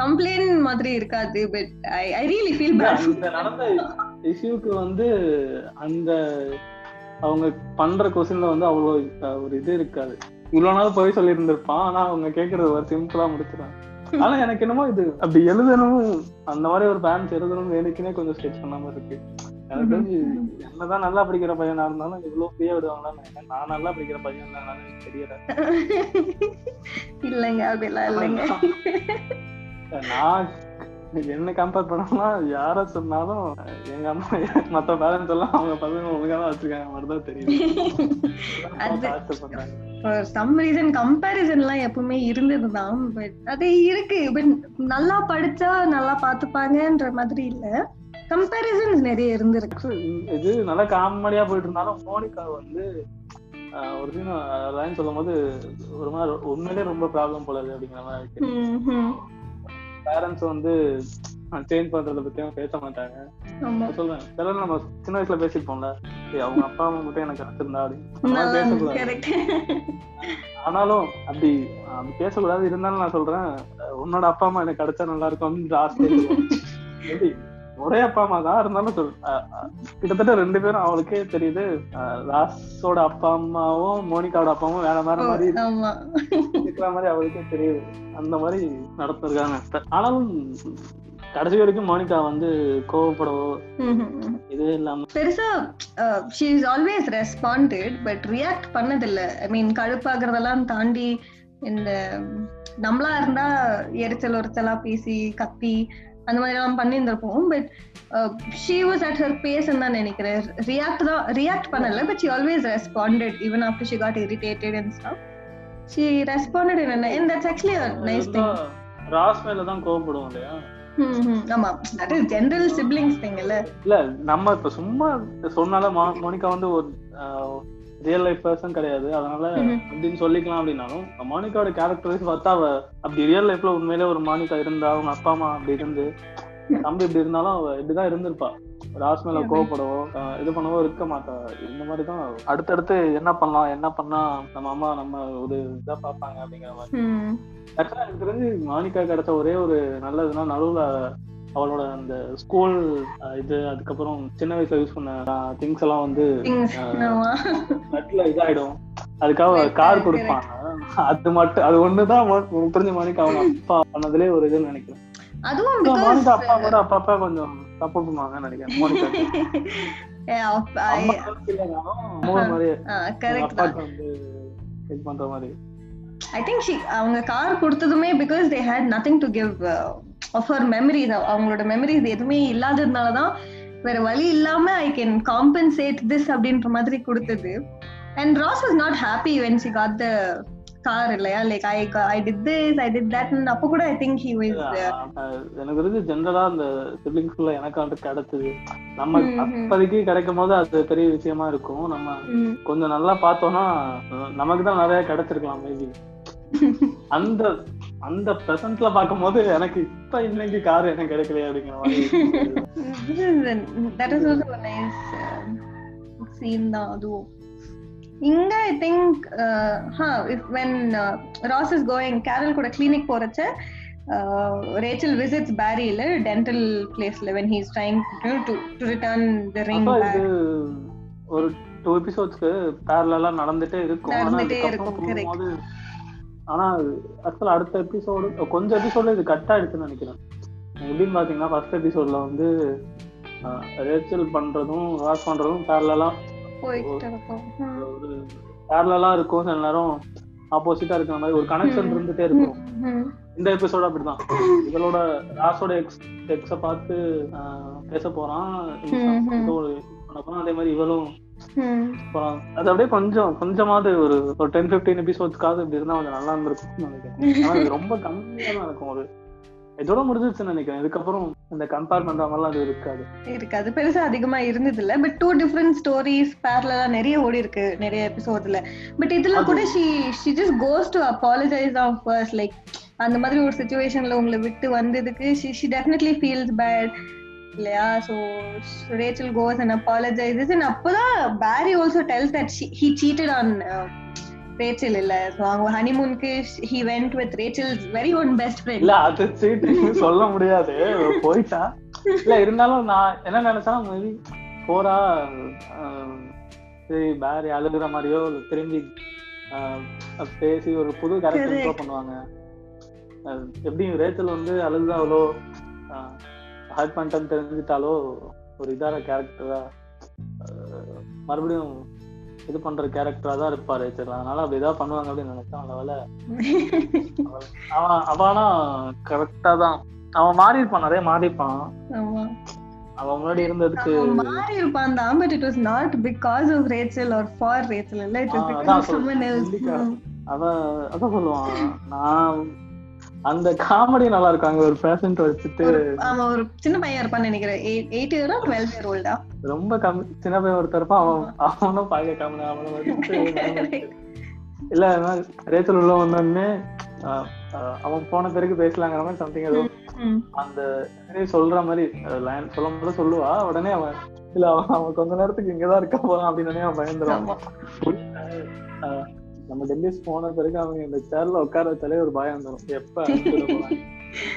கம்ப்ளைண்ட் மாதிரி இருக்காது but I I really feel bad அந்த நடந்த இஷ்யூக்கு வந்து அந்த அவங்க பண்ற கொஸ்டின்ல வந்து அவ்வளோ ஒரு இது இருக்காது. இவ்வளவு நாள் போய் சொல்லி இருந்திருப்பான் ஆனா அவங்க கேக்குறது ஒரு சிம்பிளா முடிச்சிடாங்க ஆனா எனக்கு என்னமோ இது அப்படி எழுதணும் அந்த மாதிரி ஒரு பேரண்ட்ஸ் எழுதணும் எனக்குனே கொஞ்சம் ஸ்கெச் பண்ண மாதிரி இருக்கு. எனக்கு தெரிஞ்சு என்னதான் நல்லா படிக்கிற பையனா இருந்தாலும் இவ்வளவு ஃப்ரீயா விடுவாங்களான்னு நான் நல்லா படிக்கிற பையன் தான் தெரியல. இல்லைங்க அப்படிலாம் இல்லைங்க. நான் என்ன கம்பேர் பண்ணோம்னா யார சொன்னாலும் எங்க அம்மா மத்த பேரண்ட்ஸ் எல்லாம் அவங்க பசங்க ஒழுங்கா தான் வச்சிருக்காங்க மாதிரிதான் தெரியும் சம் ரீசன் கம்பேரிசன் எல்லாம் எப்பவுமே இருந்ததுதான் பட் அது இருக்கு. பட் நல்லா படிச்சா நல்லா பாத்துப்பாங்கன்ற மாதிரி இல்ல. கம்பேரிசன்ஸ் நிறைய இருந்திருக்கு. இது நல்லா காமெடியா போயிட்டு இருந்தாலும் மோனிகா வந்து ஒரு சீன் லைன் சொல்லும் போது ஒரு மாதிரி உண்மையிலே ரொம்ப ப்ராப்ளம் போலது அப்படிங்கிற மாதிரி பேரண்ட்ஸ் வந்து சேஞ்ச் பண்றத பத்தி பேச மாட்டாங்க. சொல்லுவேன் சில நம்ம சின்ன வயசுல பேசிருப்போம்ல அவங்க அப்பா அம்மா மட்டும் எனக்கு கிடைச்சிருந்தா அப்படின்னு. பேசக்கூடாது. ஆனாலும் அப்படி அப்படி பேசக்கூடாது. இருந்தாலும் நான் சொல்றேன் உன்னோட அப்பா அம்மா எனக்கு கிடைச்சா நல்லா இருக்கும் அப்படின்னு ஆசை ஒரே அப்பா அம்மா தான் இருந்தாலும் சொல் கிட்டத்தட்ட ரெண்டு பேரும் அவளுக்கே தெரியுது. ராஸோட அப்பா அம்மாவும் மோனிகாவோட அப்பா அம்மாவும் வேற வேற மாதிரி இருக்கிற மாதிரி அவளுக்கே தெரியுது. அந்த மாதிரி நடத்திருக்காங்க. ஆனாலும் கடைசி வரைக்கும் மோனிகா வந்து கோவப்படவோ இதே இல்லாம பெருசா she is always responded but react பண்ணதில்ல. ஐ மீன் கழுப்பாகிறதெல்லாம் தாண்டி இந்த நம்மளா இருந்தா எரிச்சல் ஒரிச்சலா பேசி கத்தி அந்த மாதிரி எல்லாம் பண்ணியிருந்திருப்போம். But she was at her best தான் நினைக்கிறேன். ரியாக்ட் தான் ரியாக்ட் பண்ணல but she always responded even after she got irritated and stuff she responded in and that's actually nice thing Ross மேல தான் கோவப்படுவோம் இல்லையா? ஆமா. இஸ் ஜெனரல் சிப்லிங்ஸ் திங் இல்ல? இல்ல நம்ம இப்ப சும்மா சொன்னால மோனிகா வந்து ஒரு ரியல் லைஃப் பர்சன் கிடையாது. அதனால அப்படின்னு சொல்லிக்கலாம் அப்படின்னாலும் மானிகாவோட கேரக்டரைஸ் பார்த்தா அவ அப்படி ரியல் லைஃப்ல உண்மையிலே ஒரு மானிகா இருந்தா அவங்க அப்பா அம்மா அப்படி இருந்து தம்பி இப்படி இருந்தாலும் அவ இப்படிதான் இருந்திருப்பா. ராஸ் மேல கோவப்படவோ இது பண்ணவோ இருக்க மாட்டா. இந்த மாதிரிதான் அடுத்தடுத்து என்ன பண்ணலாம் என்ன பண்ணா நம்ம அம்மா நம்ம ஒரு இதா பாப்பாங்க அப்படிங்கிற மாதிரி. ஆக்சுவலா எனக்கு தெரிஞ்சு மானிகா கிடைச்ச ஒரே ஒரு நல்லதுன்னா நடுவுல அவளோட அந்த ஸ்கூல் இது அதுக்கப்புறம் சின்ன வயசுல யூஸ் பண்ண திங்ஸ் எல்லாம் வந்து நட்ல இதாயிடும். அதுக்காக கார் கொடுப்பாங்க. அது மட்டும் அது ஒண்ணுதான் புரிஞ்ச மாணிக்கு அவங்க அப்பா பண்ணதுலயே ஒரு இதுன்னு நினைக்கிறேன். அதுவும் அப்பா கூட அப்பப்ப கொஞ்சம் சப்போர்ட் பண்ணுவாங்கன்னு நினைக்கிறேன். மாதிரி. ஐ திங்க் அவங்க car கொடுத்ததுமே because they had nothing to give off her memories அவங்களோட மெமரிஸ் எதுவுமே இல்லாததுனால தான் வேற வழி இல்லாம ஐ கேன் காம்பன்சேட் திஸ் அப்படின்ற மாதிரி கொடுத்தது. And Ross was not happy when she got the car இல்லையா? Like I I did this I did that அப்போ கூட ஐ திங்க் ஹி வாஸ் எனக்கு தெரிஞ்சு ஜெனரலா அந்த சிப்லிங்ஸ்குள்ள எனக்கு வந்து கிடைச்சது. நம்ம அப்போதைக்கு கிடைக்கும் போது அது பெரிய விஷயமா இருக்கும். நம்ம கொஞ்சம் நல்லா பார்த்தோம்னா நமக்கு தான் நிறைய கிடைச்சிருக்கலாம் மேபி அந்த அந்த பிரசன்ட்ல பாக்கும்போது எனக்கு இப்ப இன்னைக்கு கார் எனக்கு கிடைக்கலையே அப்படிங்கிற மாதிரி அதுவும். இங்க I think when Ross is going Carol கூட கிளினிக் போறச்ச ரேச்சல் விசிட்ஸ் பேரியில டென்டல் பிளேஸ்ல when he is trying to to return the ring ஒரு டூ எபிசோட்ஸ்க்கு பேரலா நடந்துட்டே இருக்கும். நடந்துட்டே இருக்கும் கரெக்ட் ஆனா ஆக்சுவலா அடுத்த எபிசோடு கொஞ்சம் எபிசோட்ல இது கட் ஆயிடுச்சுன்னு நினைக்கிறேன். எப்படின்னு பாத்தீங்கன்னா ஃபர்ஸ்ட் எபிசோட்ல வந்து ரேச்சல் பண்றதும் வாஷ் பண்றதும் பேரலா ஒரு பேரலா இருக்கும் சில நேரம் ஆப்போசிட்டா இருக்கிற மாதிரி ஒரு கனெக்ஷன் இருந்துட்டே இருக்கும். இந்த எபிசோட அப்படிதான். இவளோட ராஸோட எக்ஸ் எக்ஸ பார்த்து பேச போறான். அதே மாதிரி இவளும் அது அப்படியே கொஞ்சம் கொஞ்சமாவது ஒரு ஒரு டென் பிப்டீன் எபிசோட்ஸ்க்காவது இப்படி இருந்தா கொஞ்சம் நல்லா இருந்திருக்கும் நினைக்கிறேன். ரொம்ப கம்மியா தான் இருக்கும் ஒரு இதோட முடிஞ்சிருச்சுன்னு நினைக்கிறேன். இதுக்கப்புறம் இந்த கம்பேர் பண்ற மாதிரிலாம் அது இருக்காது. இருக்காது. பெருசா அதிகமா இருந்தது இல்ல பட் டூ டிஃப்ரெண்ட் ஸ்டோரிஸ் பேரலா நிறைய ஓடி இருக்கு நிறைய எபிசோட்ல பட் இதுல கூட she she just goes to apologise off first like அந்த மாதிரி ஒரு சுச்சுவேஷன்ல உங்களை விட்டு வந்ததுக்கு she she definitely feels bad இல்லையா? So Rachel goes and apologises and அப்போதான் Barry also tells that he cheated on Rachel இல்ல. சோ அவங்க ஹனிமூனுக்கு he went with Rachel's very own best friend இல்ல அது சீட்டிங் சொல்ல முடியாது. போயிட்டா. இல்ல இருந்தாலும் நான் என்ன நினைச்சேன்னா மேபி போறா சரி பேரி அழுகுற மாதிரியோ திரும்பி பேசி ஒரு புது கேரக்டர் பண்ணுவாங்க. எப்படி ரேச்சல் வந்து அழுது அவ்வளோ ஹர்ட் பண்ணிட்டேன்னு தெரிஞ்சுட்டாலோ ஒரு இதான கேரக்டரா மறுபடியும் இது பண்ற கேரக்டரா தான் இருப்பாரு. சரி அதனால அப்படி ஏதாவது பண்ணுவாங்க அப்படின்னு நினைச்சேன் அதனால அவன் அவனா கரெக்டா தான். அவன் மாறி இருப்பான் நிறைய மாறி இருப்பான் அவன் முன்னாடி இருந்ததுக்கு மாறி இருப்பான் தான் but it was not because of Rachel or for Rachel இல்ல it was because of someone else அவன் அதான் சொல்லுவான். நான் அந்த காமெடி நல்லா இருக்கும் அங்க ஒரு பேஷண்ட் வச்சுட்டு ஆமா ஒரு சின்ன பையன் இருப்பான்னு நினைக்கிறேன். எயிட் இயரா டுவெல் இயர் ஓல்டா ரொம்ப கம்மி சின்ன பையன் ஒருத்தர் இருப்பான் அவன் அவனும் பாக்க காமெடி அவனை வச்சுட்டு இல்ல ரேச்சல் உள்ள வந்தோடனே அவன் போன பிறகு பேசலாங்கிற மாதிரி சம்திங் ஏதோ அந்த சொல்ற மாதிரி லைன் சொல்லும் போது சொல்லுவா. உடனே அவன் இல்ல அவன் அவன் கொஞ்ச நேரத்துக்கு இங்கதான் இருக்க போறான் அப்படின்னு அவன் பயந்துருவான். நம்ம டெல்லிஸ் போன பிறகு அவங்க இந்த சேர்ல உட்கார வச்சாலே ஒரு பயம் வந்துடும் எப்ப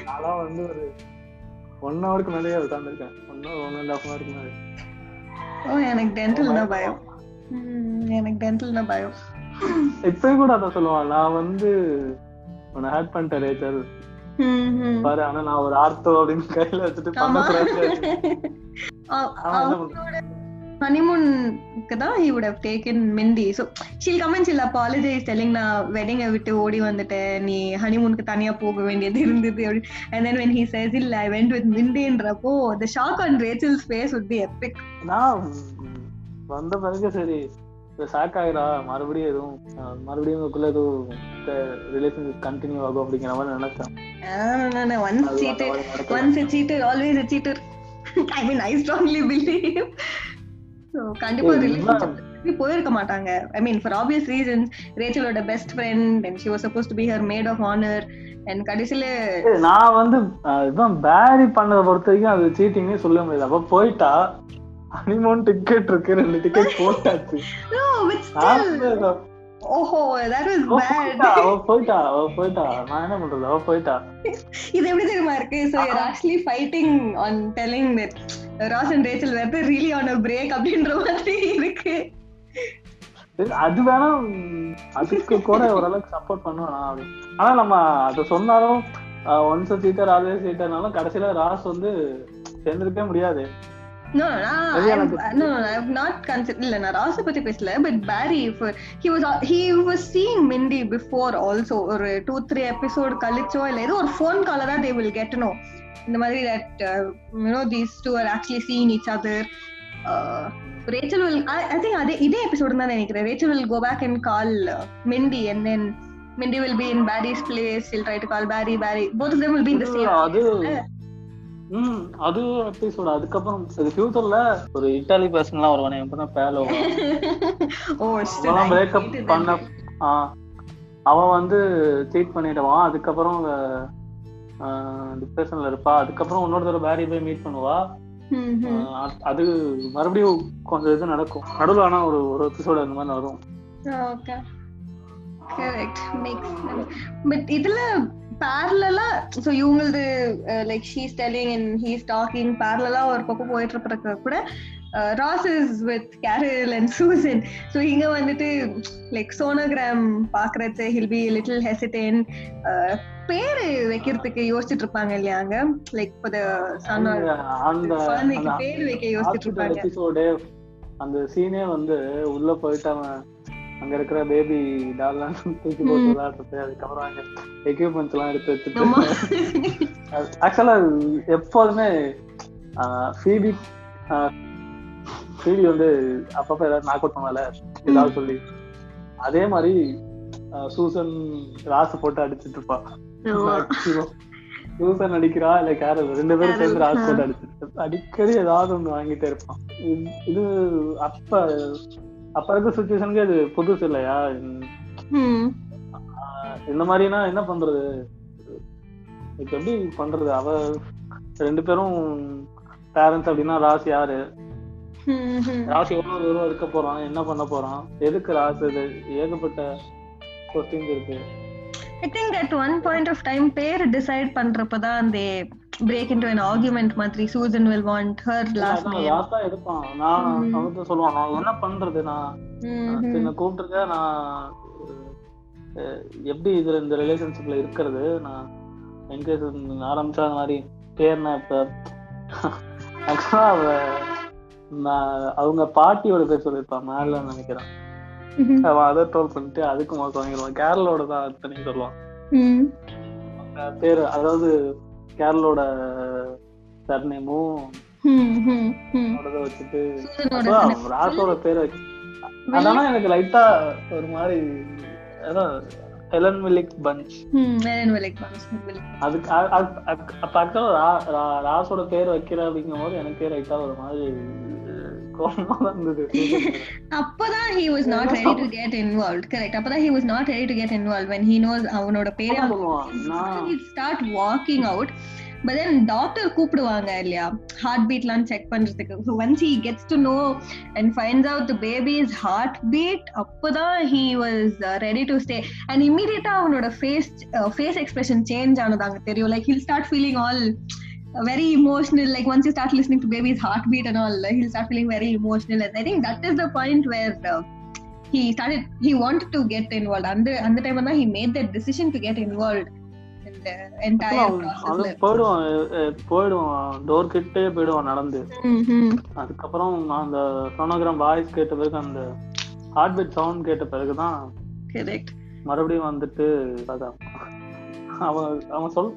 நான்லாம் வந்து ஒரு ஒன் ஹவருக்கு மேலேயே உட்காந்துருக்கேன் one hour one and half ஹவருக்கு மேலே. ஓ எனக்கு டென்டல்னா பயம். எனக்கு டென்டல்னா பயம். இப்பயும் கூட அதான் சொல்லுவான். நான் வந்து உன்னை ஹேட் பண்ணிட்டேன் ரேச்சல் பாரு ஆனா நான் ஒரு ஆர்த்தோ அப்படின்னு கையில வச்சுட்டு பண்ண ஹனிமூனுக்கு தான் he would have taken Mindy so she'll come and she'll apologise telling நான் வெட்டிங்கை விட்டு ஓடி வந்துட்டேன். நீ ஹனிமூனுக்கு தனியா போக வேண்டியது இருந்தது. அப்படி. And then when he says இல்ல I went with மிண்டின்றப்போ the shock on Rachel's face would be epic நான் வந்த பிறகு சரி ஷாக் ஆகிறா மறுபடியும் எதுவும் மறுபடியும் உங்களுக்குள்ள எதுவும் ரிலேஷன்ஷிப் கண்டினியூ ஆகும் அப்படிங்கிற மாதிரி நினைச்சேன். Once cheater once cheater always cheater I mean I strongly believe கண்டிப்பா ரிலேஷன்ஷிப் போயிருக்க மாட்டாங்க. I mean for obvious reasons ரேச்சலோட best friend and she was suppose to be her maid of honour and கடைசியில நான் வந்து இதான் பேரி பண்ணதை பொறுத்த வரைக்கும் அது சீட்டிங்னே சொல்ல முடியாது அப்ப போயிட்டா ஹனிமூன் டிக்கெட் இருக்கு ரெண்டு டிக்கெட் போட்டாச்சு. ஓஹோ தட் வாஸ் பேட் அவ போயிட்டா அவ போயிட்டா. நான் என்ன பண்றது? அவ போயிட்டா. இது எப்படி தெரியுமா இருக்கு? So you are actually fighting on telling that Ross and Rachel were really on a break அப்படின்ற மாதிரி இருக்கு. அது வேணா அதுக்கு கூட ஓரளவுக்கு சப்போர்ட் பண்ணுவேன் அப்படி. ஆனா நம்ம அதை சொன்னாலும் ஒன்ஸ் சீட்டர் ஆல்வேஸ் சீட்டர்னாலும் கடைசியில ராஸ் வந்து சேர்ந்திருக்கவே முடியாது. No, no, no, I've not considered. இல்ல நான் ராச பத்தி பேசல but Peri he was he was seeing Mindy before also ஒரு டூ த்ரீ எபிசோட் கழிச்சோ இல்ல ஏதோ ஒரு ஃபோன் get to know இந்த மாதிரி that uh, you know these two are actually seeing each other uh, Rachel will I, I think அதே இதே episode தான் நினைக்கிறேன் Rachel will go back and call uh, Mindy and then Mindy will be in Barry's place she'll try to call Barry Barry both of them will be in the same அது ம் அது episode அதுக்கப்புறம் இது ஃபியூச்சர்ல ஒரு Italy பர்சன்லாம் வருவானே எப்படின்னா Palo ஓ breakup பண்ண அவன் வந்து சீட் பண்ணிடுவான். அதுக்கப்புறம் டிப்ரெஷன்ல இருப்பா. அதுக்கப்புறம் இன்னொரு தடவை பேரி போய் மீட் பண்ணுவா. அது மறுபடியும் கொஞ்சம் இது நடக்கும். நடுவில் ஆனா ஒரு ஒரு எபிசோடு அந்த மாதிரி வரும் ஓகே கரெக்ட் மேக்ஸ் பட் இதுல பேரலா so இவங்களது like she's telling and he's talking பேரலா ஒரு பக்கம் போயிட்டு இருக்க கூட Ross is with Carol and Susan so இங்க வந்துட்டு லைக் சோனோகிராம் பாக்குறது ஹில் பி லிட்டில் ஹெசிடேன் பேரு வைக்கிறதுக்கு யோசிச்சுட்டு இருப்பாங்க இல்லையாங்க லைக் குழந்தைக்கு பேர் வைக்க யோசிச்சுட்டு இருப்பாங்க. அந்த சீனே வந்து உள்ள போயிட்டு அவன் அங்க இருக்கிற பேபி டால்லாம் தூக்கி போட்டு விளையாடுறது அதுக்கப்புறம் அங்க எக்யூப்மெண்ட்ஸ் எல்லாம் எடுத்து வச்சுட்டு ஆக்சுவலா எப்போதுமே ஃபீபி ஸ்ரீடி வந்து அப்பப்ப ஏதாவது நாக் அவுட் பண்ணல ஏதாவது சொல்லி. அதே மாதிரி சூசன் ராசு போட்டு அடிச்சிட்டு இருப்பா. சூசன் அடிக்கிறா இல்ல கேரல் ரெண்டு பேரும் சேர்ந்து ராசு போட்டு அடிச்சிட்டு அடிக்கடி ஏதாவது ஒண்ணு வாங்கிட்டே இருப்பான். இது அப்ப அப்ப இருக்க சுச்சுவேஷனுக்கு இது புதுசு இல்லையா? இந்த மாதிரினா என்ன பண்றது? இப்ப எப்படி பண்றது? அவ ரெண்டு பேரும் பேரண்ட்ஸ் அப்படின்னா ராசி யாரு. ராசி எவ்வளவு தூரம் இருக்க போறான்? என்ன பண்ண போறான்? எதுக்கு ராசி இது ஏகப்பட்ட கொஸ்டின்ஸ் இருக்கு. I think at one point of time பேர் டிசைட் பண்றப்பதான் they break into an argument மாதிரி Susan will want her last name. ராசா எடுப்பான்? நான் அவன்கிட்ட சொல்லுவான். நான் என்ன பண்றது நான். என்ன கூப்பிட்டுருக்க நான் எப்படி இதுல இந்த ரிலேஷன்ஷிப்ல இருக்கிறது? நான் என்கேஜ் ஆரம்பிச்சா அந்த மாதிரி பேர்னா இப்ப? ஆக்சுவலா அவ அவங்க பாட்டியோட பேர் சொல்லியிருப்பான் மேல நினைக்கிறேன். அவன் அதை டோல் பண்ணிட்டு அதுக்கு மோசம் வாங்கிடுவான். கேரளோட தான் அத்தனையும் சொல்லுவான். அவங்க பேரு அதாவது கேரளோட சர்நேமும். வச்சுட்டு. ராசோட பேர் அதனால எனக்கு லைட்டா ஒரு மாதிரி ஹெலன் மில்லிக் பஞ்ச். அதுக்கு அப்ப ராசோட பேர் வைக்கிற அப்படிங்கும் போது எனக்கே லைட்டா ஒரு மாதிரி கோபமா அப்பதான் he was not ready to get involved correct அப்பதான் he was not ready to get involved when he knows அவனோட பேரே என்ன சொல்லுவான் நான் he start walking out but then doctor கூப்பிடுவாங்க இல்லையா ஹார்ட் பீட்லாம் செக் பண்றதுக்கு so once he gets to know and finds out the baby's heart beat அப்பதான் he was uh, ready to stay and immediate அவனோட face uh, face expression change ஆனது அங்க தெரியும் feeling all uh, very emotional like once you start listening to baby's heartbeat and all uh, he'll start feeling very emotional and i think that is the point where uh, he started he wanted to get involved and the, and the time when he made that decision to get involved in the entire அவன் process அவன் போயிடுவான் அஹ் அஹ் போயிடுவான் door கிட்டே போயிடுவான் நடந்து mm-hmm. அதுக்கப்புறம் நான் அந்த சோனோகிராம் வாய்ஸ் கேட்ட பிறகு அந்த ஹார்ட் பீட் சவுண்ட் கேட்ட பிறகுதான் correct மறுபடியும் வந்துட்டு அதான் அவன் அவன் சொல்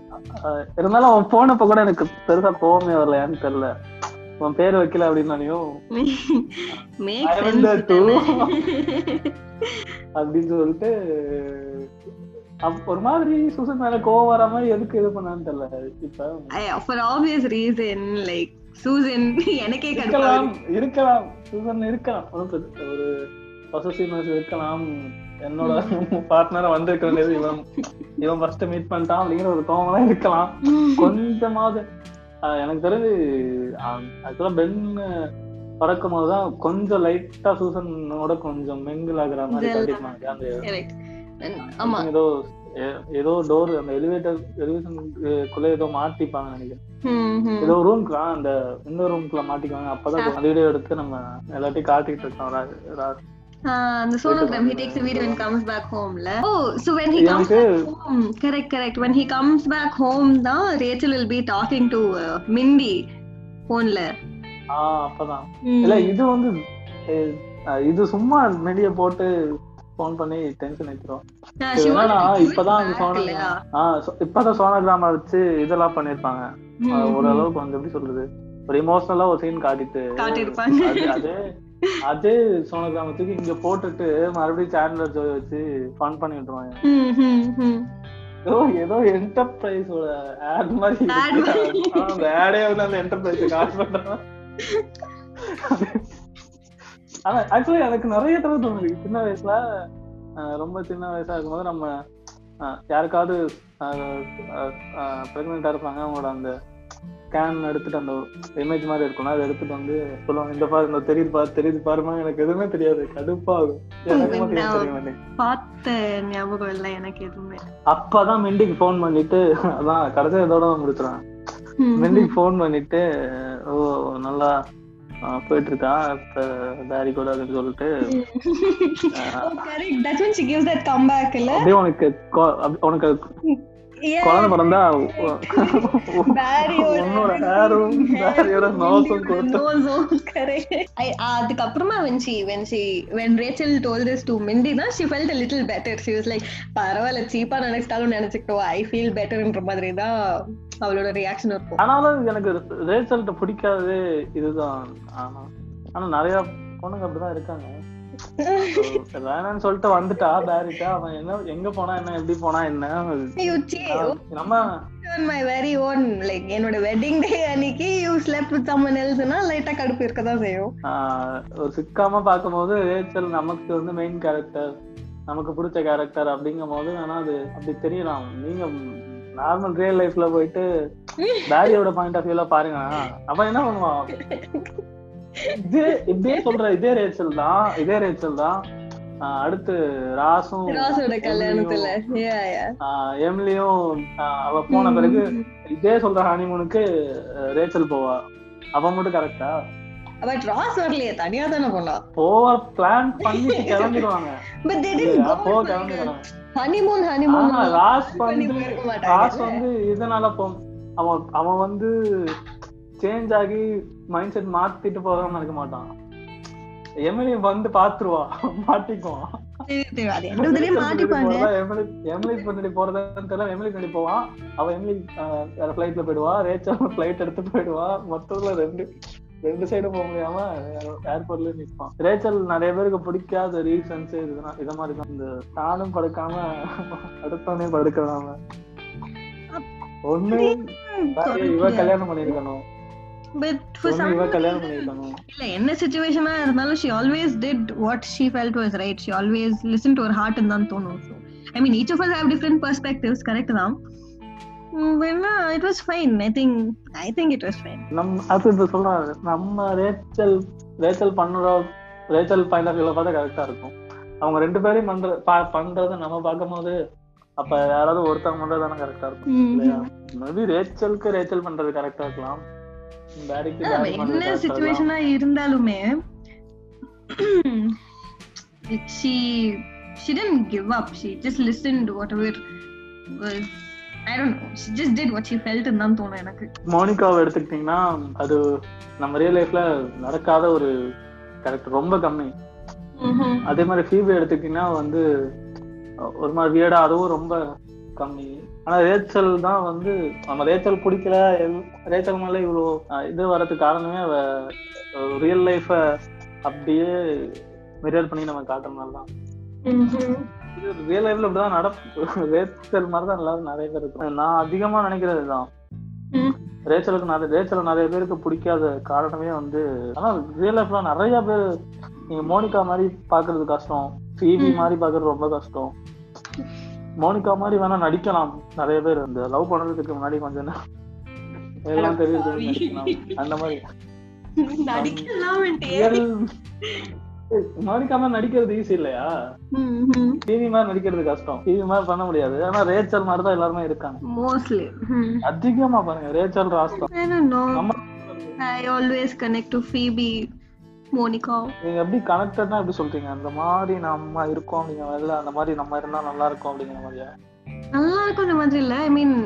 இருந்தாலும் அவன் போனப்ப கூட எனக்கு பெருசா கோவமே வரலையான்னு தெரியல. அவன் பேர் வைக்கல அப்படின்னாலையும்? அப்படின்னு சொல்லிட்டு ஒரு மாதிரி சுசன் மேல கோவம் வர மாதிரி எதுக்கு இது பண்ணான்னு தெரியல. இப்ப for obvious reason like Susan எனக்கே இருக்கலாம் இருக்கலாம். சுசன் இருக்கலாம். ஒரு பொசசிவ்னஸ் இருக்கலாம். என்னோட பார்ட்னரா வந்திருக்க வேண்டியது இவன் இவன் ஃபர்ஸ்ட் மீட் பண்ணிட்டான் அப்படிங்கிற ஒரு கோவம்லாம் இருக்கலாம். கொஞ்சமாவது எனக்கு தெரிஞ்சு ஆக்சுவலா பெண் பறக்கும் போதுதான் கொஞ்சம் லைட்டா சூசனோட கொஞ்சம் மெங்கிள் ஆகுற மாதிரி. காட்டிருப்பாங்க அந்த ஏதோ ஏதோ டோர் அந்த எலிவேட்டர் எலிவேஷனுக்குள்ள ஏதோ மாட்டிப்பாங்க நினைக்கிறேன். ஏதோ ரூம்க்கு அந்த இன்னொரு ரூம்குள்ள மாட்டிக்குவாங்க. அப்பதான் அந்த வீடியோ எடுத்து நம்ம எல்லாத்தையும் காட்டிட்டு இருக்கோம். Ah, the sonogram he takes a video and comes back home la oh so when he comes back home correct correct when he comes back home da rachel will be talking to uh, mindy phone la ஆஹ் அப்பதான் இல்ல இது வந்து இது சும்மா மெடிய போட்டு phone பண்ணி tension ஏத்துறோம் Ah, it இப்பதான் back, சோனா இல்லையா? ஆஹ் so- இப்பதான் சோனோகிராம வச்சு இதெல்லாம் பண்ணிருப்பாங்க ம். ஓரளவுக்கு வந்து எப்படி சொல்றது ஒரு இமோஷனலா ஒரு சீன் காட்டிட்டு காட்டியிருப்பாங்க. அது- சோனோகிராமத்துக்கு இங்க போட்டுட்டு மறுபடியும் சேனல் ஜோய் வச்சு ஃபன் பண்ணி விட்டுருவாங்க. ஏதோ ஏதோ என்டர்பிரைஸோட ஆட் மாதிரி அந்த ஆடே வந்து அந்த என்டர்பிரைஸ் கால் பண்றாங்க ஆனா ஆக்சுவலி எனக்கு நிறைய தடவை தோணுது. சின்ன வயசுல ரொம்ப சின்ன வயசா இருக்கும்போது நம்ம யாருக்காவது பிரெக்னெண்டா இருப்பாங்க. அவங்களோட அந்த ஸ்கேன் எடுத்துட்டு அந்த இமேஜ் மாதிரி இருக்கும்ல அதை எடுத்துட்டு வந்து சொல்லுவாங்க இந்த பாரு இந்த தெரியுது பாரு தெரியுது பாருமா எனக்கு எதுவுமே தெரியாது. கடுப்பாகும் பார்த்த ஞாபகம் இல்லை எனக்கு எதுவுமே. அப்பதான் மிண்டிக்கு ஃபோன் பண்ணிட்டு அதான் கடைசி இதோட முடிச்சிருவேன் மிண்டிக்கு ஃபோன் பண்ணிட்டு ஓ நல்லா போயிட்டு இருக்கா டாடி கூட அப்படின்னு சொல்லிட்டு oh correct. That's when she gives that comeback இல்ல? அப்படியே உனக்கு உனக்கு. குழந்தை பிறந்தா அதுக்கப்புறமா when she when she when Rachel told this to Mindy தான் she felt a little better. She was like பரவாயில்ல சீப்பா நினைச்சிட்டாலும் நினைச்சுக்கிட்டோம் ஐ ஃபீல் பெட்டர்ன்ற மாதிரி தான் அவளோட ரியாக்ஷன் இருக்கும். ஆனாலும் எனக்கு ரேச்சல்கிட்ட பிடிக்காதது இதுதான். ஆனா ஆனா நிறைய பொண்ணுங்க அப்படிதான் இருக்காங்க. வேணாம்னு சொல்லிட்டு வந்துட்டா டேரிட்டா அவன் என்ன எங்க போனா என்ன எப்படி போனா என்ன? நம்ம மை வெரி ஓன் லைக் என்னோட வெட்டிங் டே அன்னைக்கு யூ ஸ்லெப்ட் வித் சம்மன் எல்ஸ்னா லைட்டா கடுப்பு இருக்க தான் செய்யும் ஒரு சிக்காம பார்க்கும்போது ரேச்சல் நமக்கு வந்து மெயின் கேரக்டர் நமக்கு பிடிச்ச கேரக்டர் அப்படிங்கும் போது வேணா அது அப்படி தெரியலாம். நீங்க நார்மல் ரியல் லைஃப்ல போயிட்டு பேரியோட பாயிண்ட் ஆஃப் வியூல பாருங்க. அவன் என்ன பண்ணுவான்? இதே இதே சொல்ற இதே ரேச்சல் தான் இதே ரேச்சல் தான். அடுத்து ராசும் ராசோட கல்யாணத்துல. எம்லியும் அவ போன பிறகு இதே சொல்ற ஹனிமூனுக்கு ரேச்சல் போவா. அவ மட்டும் கரெக்டா பட் ராஸ் வரலையே தனியா தானே போனா? போவ பிளான் பண்ணி கிளம்பிடுவாங்க. பட் தே டிட் போ கிளம்பிடுவாங்க. ஹனிமூன் ஹனிமூன் ராஸ் வந்து ராஸ் வந்து இதனால போ அவன் அவன் வந்து சேஞ்ச் ஆகி மைண்ட் செட் மாத்திட்டு போறவன் நினைக்க மாட்டான். எம்எல்ஏ வந்து பாத்துருவா. மாட்டிக்குவான். எம்எல்ஏ பண்ணி போறதுன்னு தெரியல. எம்எல்ஏ பண்ணி போவான் அவ எம்எல்ஏ வேற ஃபிளைட்ல போயிடுவா. ரேச்சல் ஃபிளைட் எடுத்து போயிடுவா. மொத்தத்துல ரெண்டு ரெண்டு சைடும் போக முடியாம ஏர்போர்ட்ல நிற்பான் ரேச்சல் நிறைய பேருக்கு பிடிக்காத ரீசன்ஸ் இதுதான் இத மாதிரி தான் இந்த தானும் படுக்காம அடுத்தவனே படுக்கிறாம. ஒண்ணு இவ கல்யாணம் பண்ணிருக்கணும் பட் ஃபார் சம் இல்ல என்ன சிச்சுவேஷனா இருந்தாலும் she always did what she felt was right she always listen to her heart தான் தோணும். So I mean each of us have different perspectives correct தான்? வேணா it was fine I think I think it was fine நம்ம அது சொல்றாரு. நம்ம Rachel Rachel பண்ற Rachel point of வியூல பார்த்தா கரெக்டா இருக்கும். அவங்க ரெண்டு பேரையும் பண்ற பண்றத நம்ம பார்க்கும்போது அப்ப யாராவது ஒருத்தவங்க பண்றது தானே கரெக்டா இருக்கும். இல்லையா? மேபி ரேச்சலுக்கு ரேச்சல் பண்றது கரெக்டா இருக்கலாம். என்ன சிச்சுவேஷனா இருந்தாலுமே she she didn't give up. She just listened whatever was I don't know. She just did what she felt தான் தோணும் எனக்கு. மோனிகாவை எடுத்துக்கிட்டீங்கன்னா அது நம்ம ரியல் லைஃப்ல நடக்காத ஒரு கேரக்டர் ரொம்ப கம்மி. அதே மாதிரி ஃபீபி எடுத்துக்கிட்டீங்கன்னா வந்து ஒரு மாதிரி வியடா அதுவும் ரொம்ப கம்மி. ஆனா ரேச்சல் தான் வந்து நம்ம ரேச்சல் பிடிக்கல ரேச்சல் மேல இவ்வளோ இது வர்றதுக்கு காரணமே அவ ரியல் லைஃப அப்படியே மிரர் பண்ணி நம்ம காட்டுறதுனால தான். ரியல் லைஃப்ல இப்படிதான் நடப்பு ரேச்சல் மாதிரி தான் எல்லாரும் நிறைய பேர் இருக்கும் நான் அதிகமா நினைக்கிறது தான் ரேச்சலுக்கு நிறைய ரேச்சல் நிறைய பேருக்கு பிடிக்காத காரணமே வந்து ஆனா ரியல் லைஃப்ல நிறைய பேர் நீங்க மோனிகா மாதிரி பாக்குறது கஷ்டம் பிபி மாதிரி பாக்குறது ரொம்ப கஷ்டம். மோனிகா மாதிரி வேணா நடிக்கலாம். நிறைய பேர் இந்த லவ் பண்றதுக்கு முன்னாடி கொஞ்சம் எல்லாம் தெரியுது அந்த மாதிரி. மோனிகா மாதிரி நடிக்கிறது ஈஸி இல்லையா? டிவி மாதிரி நடிக்கிறது கஷ்டம். டிவி மாதிரி பண்ண முடியாது. ஆனா ரேச்சல் மாதிரி தான் எல்லாருமே இருக்காங்க. மோஸ்ட்லி அதிகமா பாருங்க. Rachel ராஸ்தம் I always connect to Phoebe Monica. நீங்க எப்படி கனெக்டட்னா எப்படி சொல்றீங்க? அந்த மாதிரி நம்ம இருக்கோம் அப்படிங்கிற மாதிரி அந்த மாதிரி நம்ம இருந்தா நல்லா இருக்கும் அப்படிங்கிற மாதிரியா? நல்லா இருக்கும் அந்த மாதிரி இல்ல. ஐ மீன்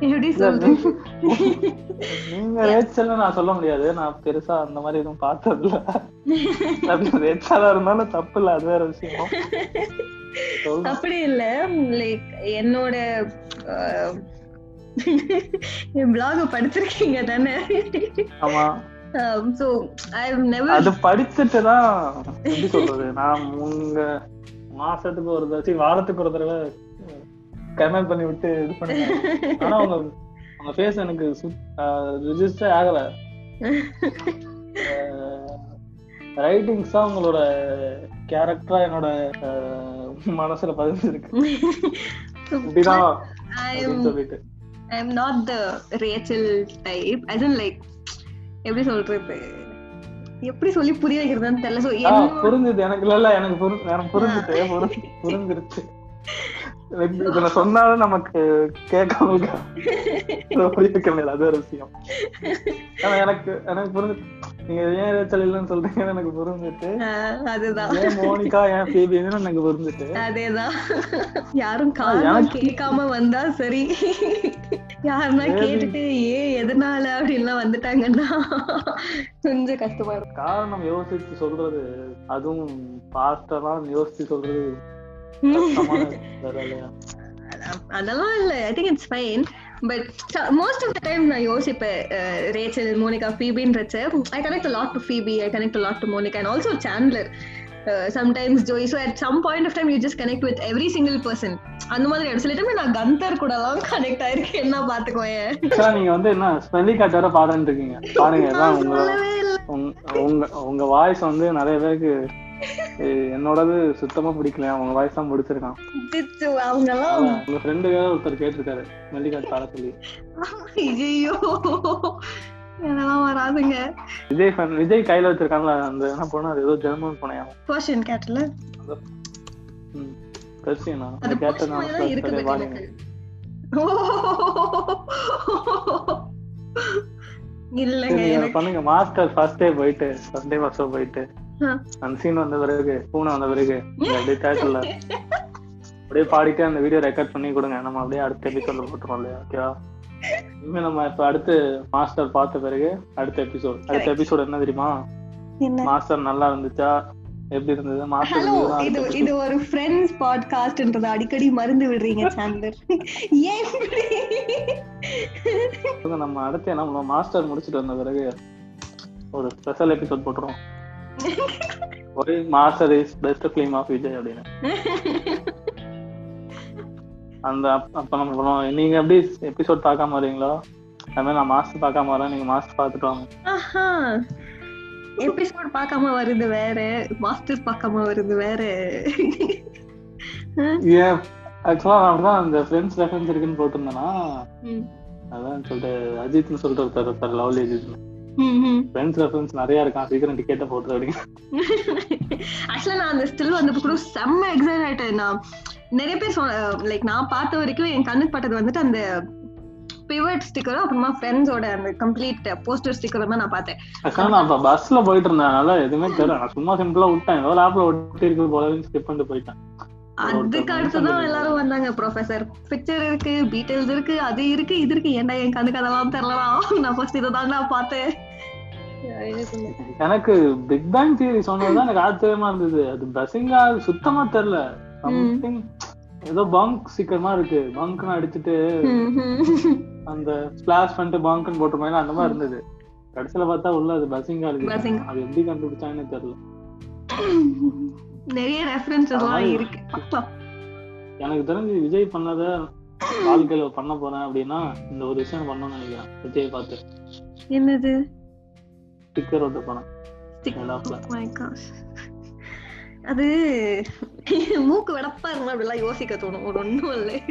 எப்படி சொல்றேன் நீங்க ரேச்சல் நான் சொல்ல முடியாது. நான் பெருசா அந்த மாதிரி எதுவும் பார்த்தது இல்ல ரேச்சலா இருந்தாலும் தப்பு இல்ல. அது வேற விஷயம்? அப்படி இல்ல. லைக் என்னோட என் பிளாக படிச்சிருக்கீங்க தானே? ஆமா. சோ ஐ ஹவ் நெவர் அது படிச்சிட்டு தான் எப்படி சொல்றது? நான் உங்க மாசத்துக்கு ஒரு தடவை வாரத்துக்கு ஒரு தடவை கமெண்ட் பண்ணி விட்டு இது பண்ணுங்க ஆனா உங்க உங்க ஃபேஸ் எனக்கு ரிஜிஸ்டர் ஆகல. ரைட்டிங்ஸ் தான் உங்களோட கேரக்டரா என்னோட மனசுல பதிஞ்சிருக்கு. இப்படிதான் சொல்லிட்டு. I am not the Rachel type as in like எப்படி சொல்றது? எப்படி சொல்லி புரிய வைக்கிறதுன்னு தெரியல. புரிஞ்சுது. எனக்கு இல்ல எனக்கு புரிஞ்சு எனக்கு புரிஞ்சுட்டு சொன்னாலும் நமக்கு கேட்காம அது ஒரு விஷயம். ஆனா எனக்கு எனக்கு புரிஞ்சு நீங்க ஏன் ரேச்சல் இல்லைன்னு சொல்றீங்கன்னு எனக்கு புரிஞ்சுட்டு அதுதான். ஏன் மோனிகா ஏன் பேபின்னு எனக்கு புரிஞ்சுட்டு. அதேதான். யாரும் காரணம் கேட்காம வந்தா சரி. யாருன்னா. கேட்டுட்டு ஏன் எதனால? அப்படின்லாம் வந்துட்டாங்கன்னா கொஞ்சம் கஷ்டமா இருக்கும். காரணம் யோசிச்சு சொல்றது அதுவும் பாஸ்டெல்லாம் யோசிச்சு சொல்றது அதெல்லாம் இல்ல. I think it's fine but most of the time நான் யோசிப்பேன். Rachel Monica ஃபீபின்றச்ச I connect lot to Phoebe I connect lot to Monica and also Chandler sometimes Joey so at some point of time you just connect with every single person அந்த மாதிரி ஒரு சில time நான் கந்தர் கூட எல்லாம் connect ஆயிருக்கேன். என்ன பாத்துக்கோயேன் நீங்க வந்து என்ன ஸ்மெல்லி காட் வேற பாடுன்னு இருக்கீங்க பாருங்க உங்க உங்க வாய்ஸ் வந்து நிறைய பேருக்கு என்னோடது சுத்தமா பிடிக்கல அவங்க வாய்ஸ் தான் எல்லாம் உங்க ஃப்ரெண்டு ஒருத்தர் கேட்டிருக்காரு ஸ்மெல்லி காட் பாட சொல்லி ஐயோ அதெல்லாம் வராதுங்க. விஜய் ஃபேன் விஜய் கையில வச்சிருக்காங்களா அந்த என்ன போனா அது ஏதோ ஜெர்மன் போனையா பர்ஷியன் கேட்ல பெர்சியனா அது கேட்ட போஸ்ட் தான் இருக்குது இல்லங்க பண்ணுங்க மாஸ்டர் ஃபர்ஸ்ட் டே போயிட்டு ஃபர்ஸ்ட் டே ஃபர்ஸ்ட் போயிட்டு. அந்த சீன் வந்த பிறகு பூனை வந்த பிறகு அப்படியே தேட்டர்ல அப்படியே பாடிட்டு அந்த வீடியோ ரெக்கார்ட் பண்ணி கொடுங்க. நம்ம அப்படியே அடுத்த எபிசோட்ல போட்டுருவோம் இல்லையா? ஓகேவா இனிமே நம்ம இப்ப அடுத்து மாஸ்டர் பார்த்த பிறகு அடுத்த எபிசோட் அடுத்த. எபிசோட் என்ன தெரியுமா? மாஸ்டர் நல்லா இருந்துச்சா? எப்படி இருந்தது? மாஸ்டர் இது இது ஒரு ஃப்ரெண்ட்ஸ் பாட்காஸ்ட்ன்றத அடிக்கடி மறந்து விடுறீங்க சாந்தர். ஏன். நம்ம அடுத்து என்ன பண்ணுவோம்? மாஸ்டர் முடிச்சிட்டு வந்த பிறகு ஒரு ஸ்பெஷல் எபிசோட் போட்டுருவோம். ஒரே Master is best film of Vijay அப்படின்னு அந்த அப்- அப்ப நம்ம பண்ணுவோம் நீங்க எப்படி எபிசோட் பார்க்காம வரீங்களோ அது மாதிரி நான் மாஸ்டர் பார்க்காம வரேன் நீங்க மாஸ்டர் பார்த்துட்டு வாங்க எபிசோட் பார்க்காம வருது வேற மாஸ்டர் பார்க்காம வருது வேற ஏன் ஆக்சுவலா நான் அப்படிதான் அந்த ஃப்ரெண்ட்ஸ் ரெஃபரன்ஸ் இருக்குன்னு போட்டிருந்தேன்னா. அதான் சொல்லிட்டு அஜித்னு சொல்லிட்டு ஒருத்தர் லவ்லி அஜித் ம், ம். ஃப்ரெண்ட்ஸ் ரெஃபரன்ஸ் நிறைய இருக்கான் சீக்கிரம் டிக்கெட்டை போட்டுரு அப்படின்னு. ஆக்சுவலா நான் அந்த ஸ்டில் வந்தப்ப கூட செம்ம எக்ஸைட் ஆயிட்டேன். நான் நிறைய பேர் சொன்ன லைக் நான் பார்த்த வரைக்கும் என் கண்ணுக்கு பட்டது வந்துட்டு அந்த பிவட் ஸ்டிக்கரும் அப்புறமா ஃப்ரெண்ட்ஸோட அந்த கம்ப்ளீட் போஸ்டர் ஸ்டிக்கரும் தான் நான் பார்த்தேன். நான் இப்ப பஸ்ல போயிட்டு இருந்தேன் எதுவுமே தெரியல. நான் சும்மா சிம்பிளா விட்டேன். ஏதோ லேப்ல ஒட்டி இருக்கு போல ஸ்கிப் பண்ணிட்டு போயிட்டேன். அதுக்கு அடுத்துதான் எல்லாரும் வந்தாங்க. ப்ரொஃபசர் பிக்சர் இருக்கு டீடைல்ஸ் இருக்கு அது இருக்கு இது இருக்கு. ஏன்டா என் கண்ணுக்கு அதெல்லாம் தெரியலடா. நான் ஃபர்ஸ்ட் இதை தான் நான் பார்த்தேன். எனக்கு பிக் பேங் தியரி சொன்னதுதான் எனக்கு ஆச்சரியமா இருந்தது. அது பஸ்ஸிங்கா சுத்தமா தெரியல. ஏதோ பங்க் சீக்கிரமா இருக்கு. பங்க்னு அடிச்சுட்டு. அந்த ஸ்பிளாஷ் பண்ணிட்டு பங்க்னு போட்ட மாதிரி அந்த மாதிரி இருந்தது. கடைசியில பார்த்தா உள்ள அது பஸ்ஸிங்கா இருக்கு. அது எப்படி கண்டுபிடிச்சாங்கன்னு தெரியல. நிறைய ரெஃபரன்சஸ் எல்லாம் அது இருக்கு. எனக்கு தெரிஞ்சு விஜய் பண்ணத வாழ்க்கையில பண்ண போறேன் அப்படின்னா இந்த ஒரு விஷயம் பண்ணணும்னு நினைக்கிறேன் விஜய் பார்த்து. என்னது? ஸ்டிக்கர் ஒட்டு gosh. அது மூக்கு வெடப்பா இருந்தா அப்படிலாம் யோசிக்க தோணும். ஒரு ஒண்ணும் இல்லை.